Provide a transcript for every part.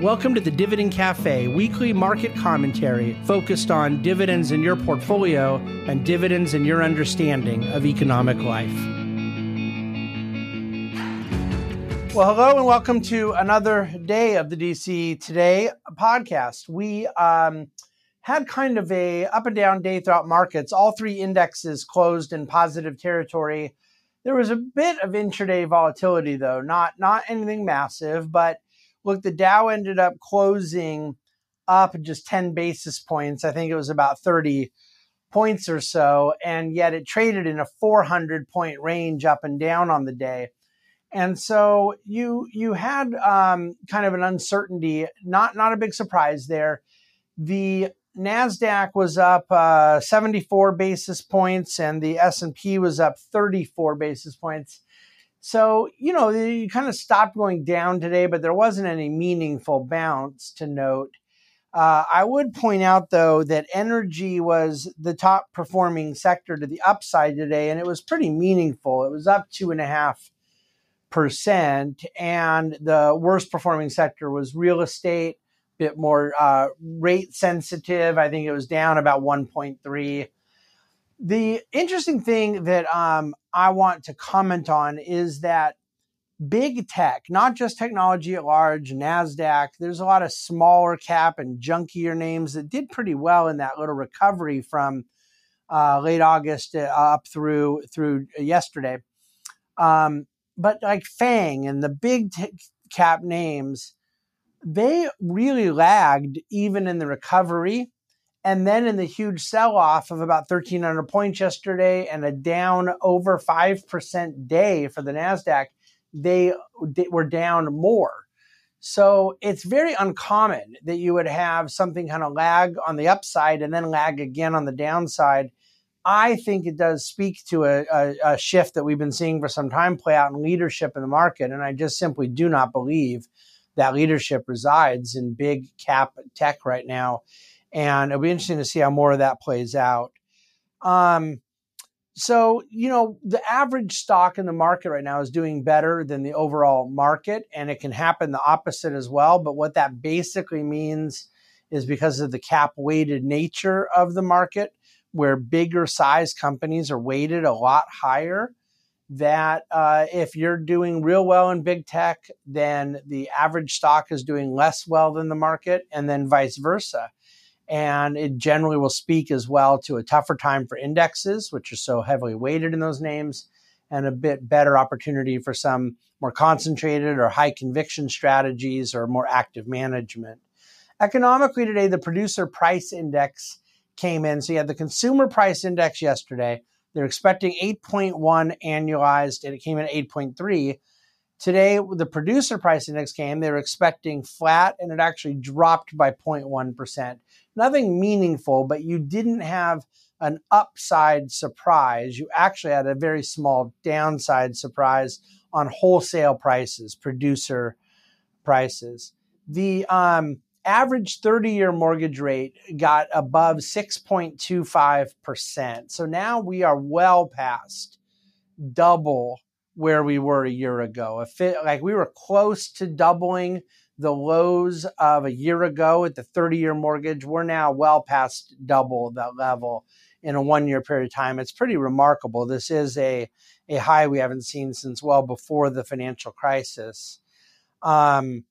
Welcome to the Dividend Cafe, weekly market commentary focused on dividends in your portfolio and dividends in your understanding of economic life. Well, hello and welcome to another day of the DC Today podcast. We um, had kind of a up and down day throughout markets. All three indexes closed in positive territory. There was a bit of intraday volatility, though, not not anything massive, but look, the Dow ended up closing up just 10 basis points. I think it was about 30 points or so. And yet it traded in a 400 point range up and down on the day. And so you you had um, kind of an uncertainty, not not a big surprise there. The Nasdaq was up uh, 74 basis points, and the S and P was up 34 basis points. So, you know, you kind of stopped going down today, but there wasn't any meaningful bounce to note. Uh, I would point out, though, that energy was the top performing sector to the upside today, and it was pretty meaningful. It was up two and a half percent, and the worst performing sector was real estate, a bit more uh, rate sensitive. I think it was down about 1.3 the interesting thing that um, I want to comment on is that big tech, not just technology at large, NASDAQ, there's a lot of smaller cap and junkier names that did pretty well in that little recovery from uh, late August uh, up through through yesterday. Um, but like Fang and the big t- cap names, they really lagged even in the recovery and then in the huge sell off of about 1,300 points yesterday and a down over 5% day for the NASDAQ, they, were down more. So it's very uncommon that you would have something kind of lag on the upside and then lag again on the downside. I think it does speak to a, a, a, shift that we've been seeing for some time play out in leadership in the market. And I just simply do not believe that leadership resides in big cap tech right now and it'll be interesting to see how more of that plays out. Um, so, you know, the average stock in the market right now is doing better than the overall market, and it can happen the opposite as well. But what that basically means is because of the cap weighted nature of the market, where bigger size companies are weighted a lot higher, that uh, if you're doing real well in big tech, then the average stock is doing less well than the market, and then vice versa and it generally will speak as well to a tougher time for indexes, which are so heavily weighted in those names, and a bit better opportunity for some more concentrated or high conviction strategies or more active management. Economically, today, the producer price index came in. So you had the consumer price index yesterday. They're expecting 8.1 annualized, and it came in at 8.3. Today, the producer price index came. They were expecting flat, and it actually dropped by 0.1% nothing meaningful, but you didn't have an upside surprise. You actually had a very small downside surprise on wholesale prices, producer prices. The um, average 30 year mortgage rate got above 6.25%. So now we are well past double where we were a year ago. If it, like we were close to doubling the lows of a year ago at the 30 year mortgage, we're now well past double that level in a one year period of time. It's pretty remarkable. This is a, a high we haven't seen since well before the financial crisis. Um,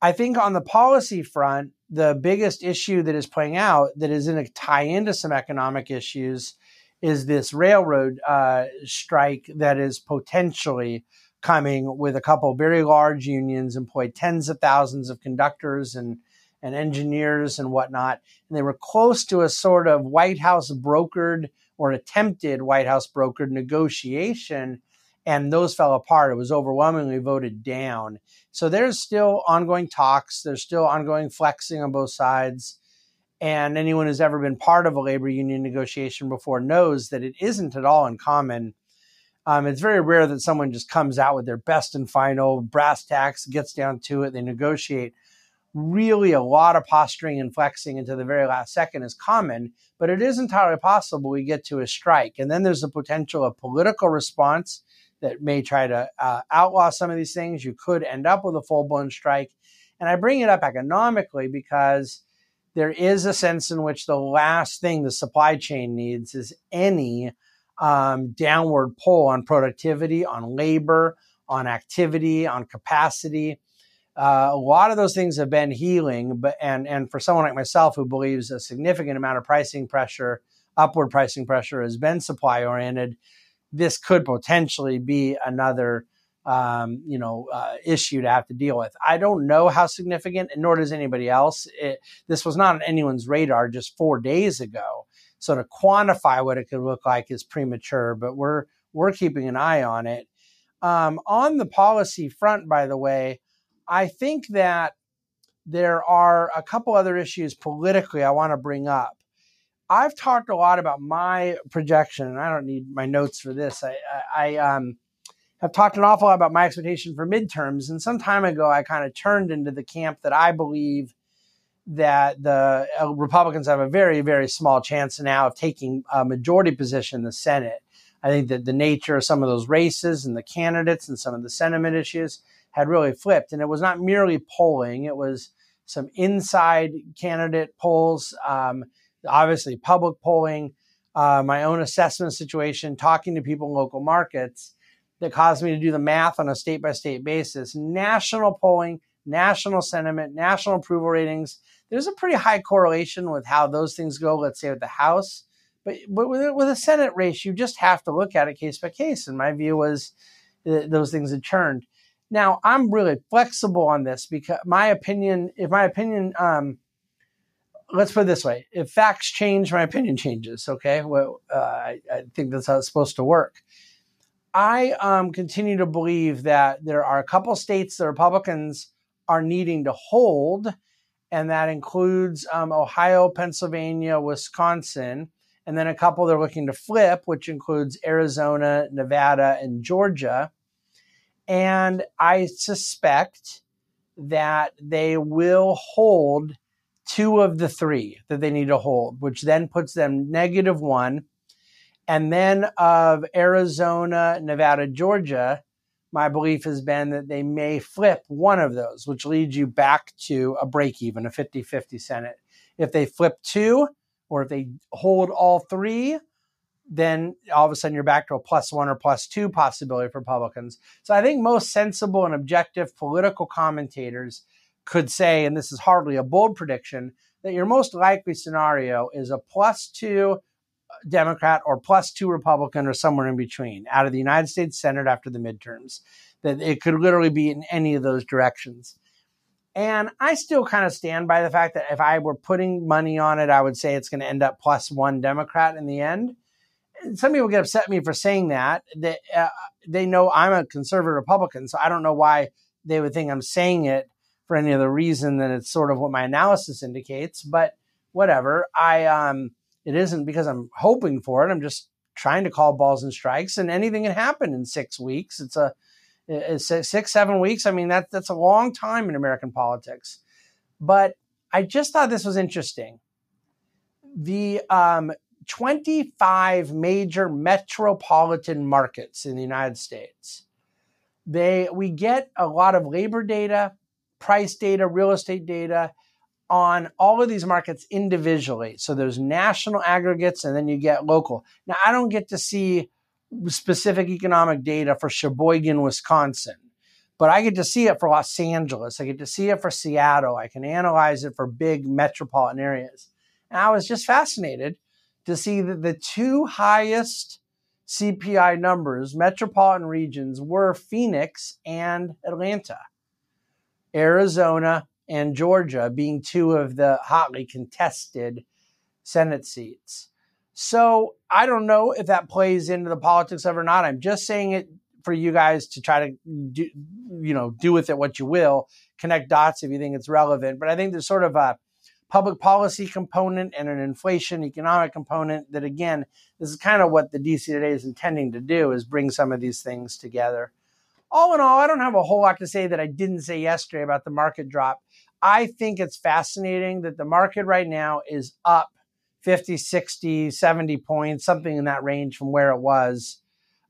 I think on the policy front, the biggest issue that is playing out that is going to tie into some economic issues is this railroad uh, strike that is potentially coming with a couple very large unions, employed tens of thousands of conductors and and engineers and whatnot. And they were close to a sort of White House brokered or attempted White House brokered negotiation, and those fell apart. It was overwhelmingly voted down. So there's still ongoing talks. There's still ongoing flexing on both sides. And anyone who's ever been part of a labor union negotiation before knows that it isn't at all uncommon um, it's very rare that someone just comes out with their best and final brass tacks, gets down to it, they negotiate. Really, a lot of posturing and flexing into the very last second is common, but it is entirely possible we get to a strike. And then there's the potential of political response that may try to uh, outlaw some of these things. You could end up with a full blown strike. And I bring it up economically because there is a sense in which the last thing the supply chain needs is any um, downward pull on productivity, on labor, on activity, on capacity. Uh, a lot of those things have been healing, but and and for someone like myself who believes a significant amount of pricing pressure, upward pricing pressure, has been supply oriented, this could potentially be another um, you know uh, issue to have to deal with. I don't know how significant, nor does anybody else. It, this was not on anyone's radar just four days ago, so to quantify what it could look like is premature. But we're we're keeping an eye on it. Um, on the policy front, by the way, I think that there are a couple other issues politically I want to bring up. I've talked a lot about my projection, and I don't need my notes for this. I, I, I um, have talked an awful lot about my expectation for midterms. And some time ago, I kind of turned into the camp that I believe that the uh, Republicans have a very, very small chance now of taking a majority position in the Senate. I think that the nature of some of those races and the candidates and some of the sentiment issues had really flipped. And it was not merely polling, it was some inside candidate polls, um, obviously public polling, uh, my own assessment situation, talking to people in local markets that caused me to do the math on a state by state basis. National polling, national sentiment, national approval ratings. There's a pretty high correlation with how those things go, let's say with the House. But, but with, with a Senate race, you just have to look at it case by case. And my view was those things had churned. Now, I'm really flexible on this because my opinion, if my opinion, um, let's put it this way if facts change, my opinion changes. Okay. Well, uh, I, I think that's how it's supposed to work. I um, continue to believe that there are a couple states the Republicans are needing to hold, and that includes um, Ohio, Pennsylvania, Wisconsin, and then a couple they're looking to flip, which includes Arizona, Nevada, and Georgia. And I suspect that they will hold two of the three that they need to hold, which then puts them negative one and then of Arizona, Nevada, Georgia, my belief has been that they may flip one of those, which leads you back to a break even, a 50 50 Senate. If they flip two, or if they hold all three, then all of a sudden you're back to a plus one or plus two possibility for Republicans. So I think most sensible and objective political commentators could say, and this is hardly a bold prediction, that your most likely scenario is a plus two Democrat or plus two Republican or somewhere in between out of the United States Senate after the midterms. That it could literally be in any of those directions. And I still kind of stand by the fact that if I were putting money on it, I would say it's going to end up plus one Democrat in the end. And some people get upset at me for saying that. They, uh, they know I'm a conservative Republican, so I don't know why they would think I'm saying it for any other reason than it's sort of what my analysis indicates. But whatever. I um, it isn't because I'm hoping for it. I'm just trying to call balls and strikes, and anything can happen in six weeks. It's a it's six, seven weeks. I mean, that that's a long time in American politics. But I just thought this was interesting. The um, 25 major metropolitan markets in the United States. They we get a lot of labor data, price data, real estate data, on all of these markets individually. So there's national aggregates and then you get local. Now, I don't get to see specific economic data for Sheboygan, Wisconsin, but I get to see it for Los Angeles. I get to see it for Seattle. I can analyze it for big metropolitan areas. And I was just fascinated to see that the two highest CPI numbers, metropolitan regions, were Phoenix and Atlanta. Arizona and Georgia being two of the hotly contested Senate seats. So I don't know if that plays into the politics of or not. I'm just saying it for you guys to try to do, you know, do with it what you will, connect dots if you think it's relevant. But I think there's sort of a public policy component and an inflation economic component that again, this is kind of what the DC today is intending to do is bring some of these things together. All in all, I don't have a whole lot to say that I didn't say yesterday about the market drop. I think it's fascinating that the market right now is up 50, 60, 70 points, something in that range from where it was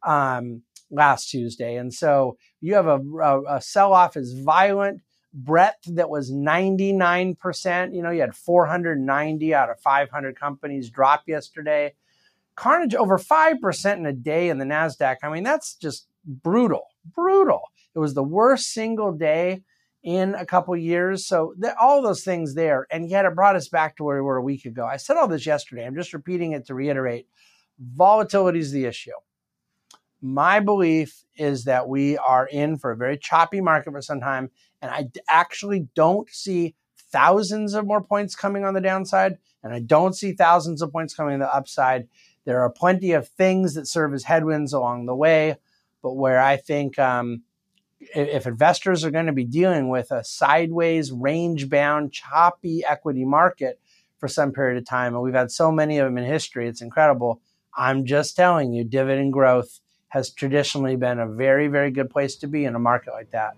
um, last Tuesday. And so you have a, a, a sell off is violent, breadth that was 99%. You know, you had 490 out of 500 companies drop yesterday. Carnage over 5% in a day in the NASDAQ. I mean, that's just brutal, brutal. It was the worst single day in a couple years. So all those things there, and yet it brought us back to where we were a week ago. I said all this yesterday. I'm just repeating it to reiterate. Volatility is the issue. My belief is that we are in for a very choppy market for some time, and I actually don't see thousands of more points coming on the downside, and I don't see thousands of points coming on the upside. There are plenty of things that serve as headwinds along the way, but where I think um, if investors are going to be dealing with a sideways, range bound, choppy equity market for some period of time, and we've had so many of them in history, it's incredible. I'm just telling you, dividend growth has traditionally been a very, very good place to be in a market like that.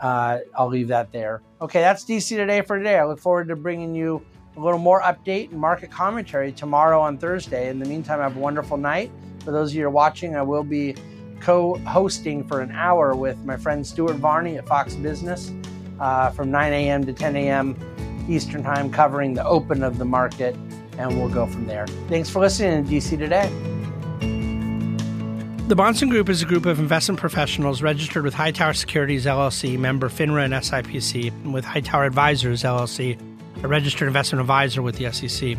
Uh, I'll leave that there. Okay, that's DC Today for today. I look forward to bringing you a little more update and market commentary tomorrow on Thursday. In the meantime, have a wonderful night. For those of you who are watching, I will be co hosting for an hour with my friend Stuart Varney at Fox Business uh, from 9 a.m. to 10 a.m. Eastern Time, covering the open of the market, and we'll go from there. Thanks for listening to DC Today. The Bahnsen Group is a group of investment professionals registered with Hightower Securities LLC, member FINRA and SIPC, and with Hightower Advisors LLC, a registered investment advisor with the SEC.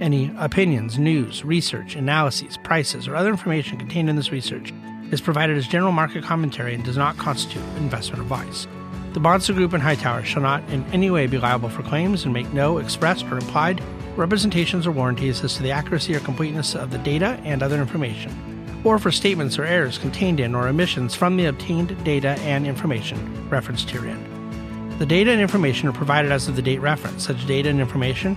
any opinions, news, research, analyses, prices, or other information contained in this research is provided as general market commentary and does not constitute investment advice. The Bahnsen Group and Hightower shall not in any way be liable for claims and make no expressed or implied representations or warranties as to the accuracy or completeness of the data and other information, or for statements or errors contained in or omissions from the obtained data and information referenced herein. The data and information are provided as of the date referenced. Such data and information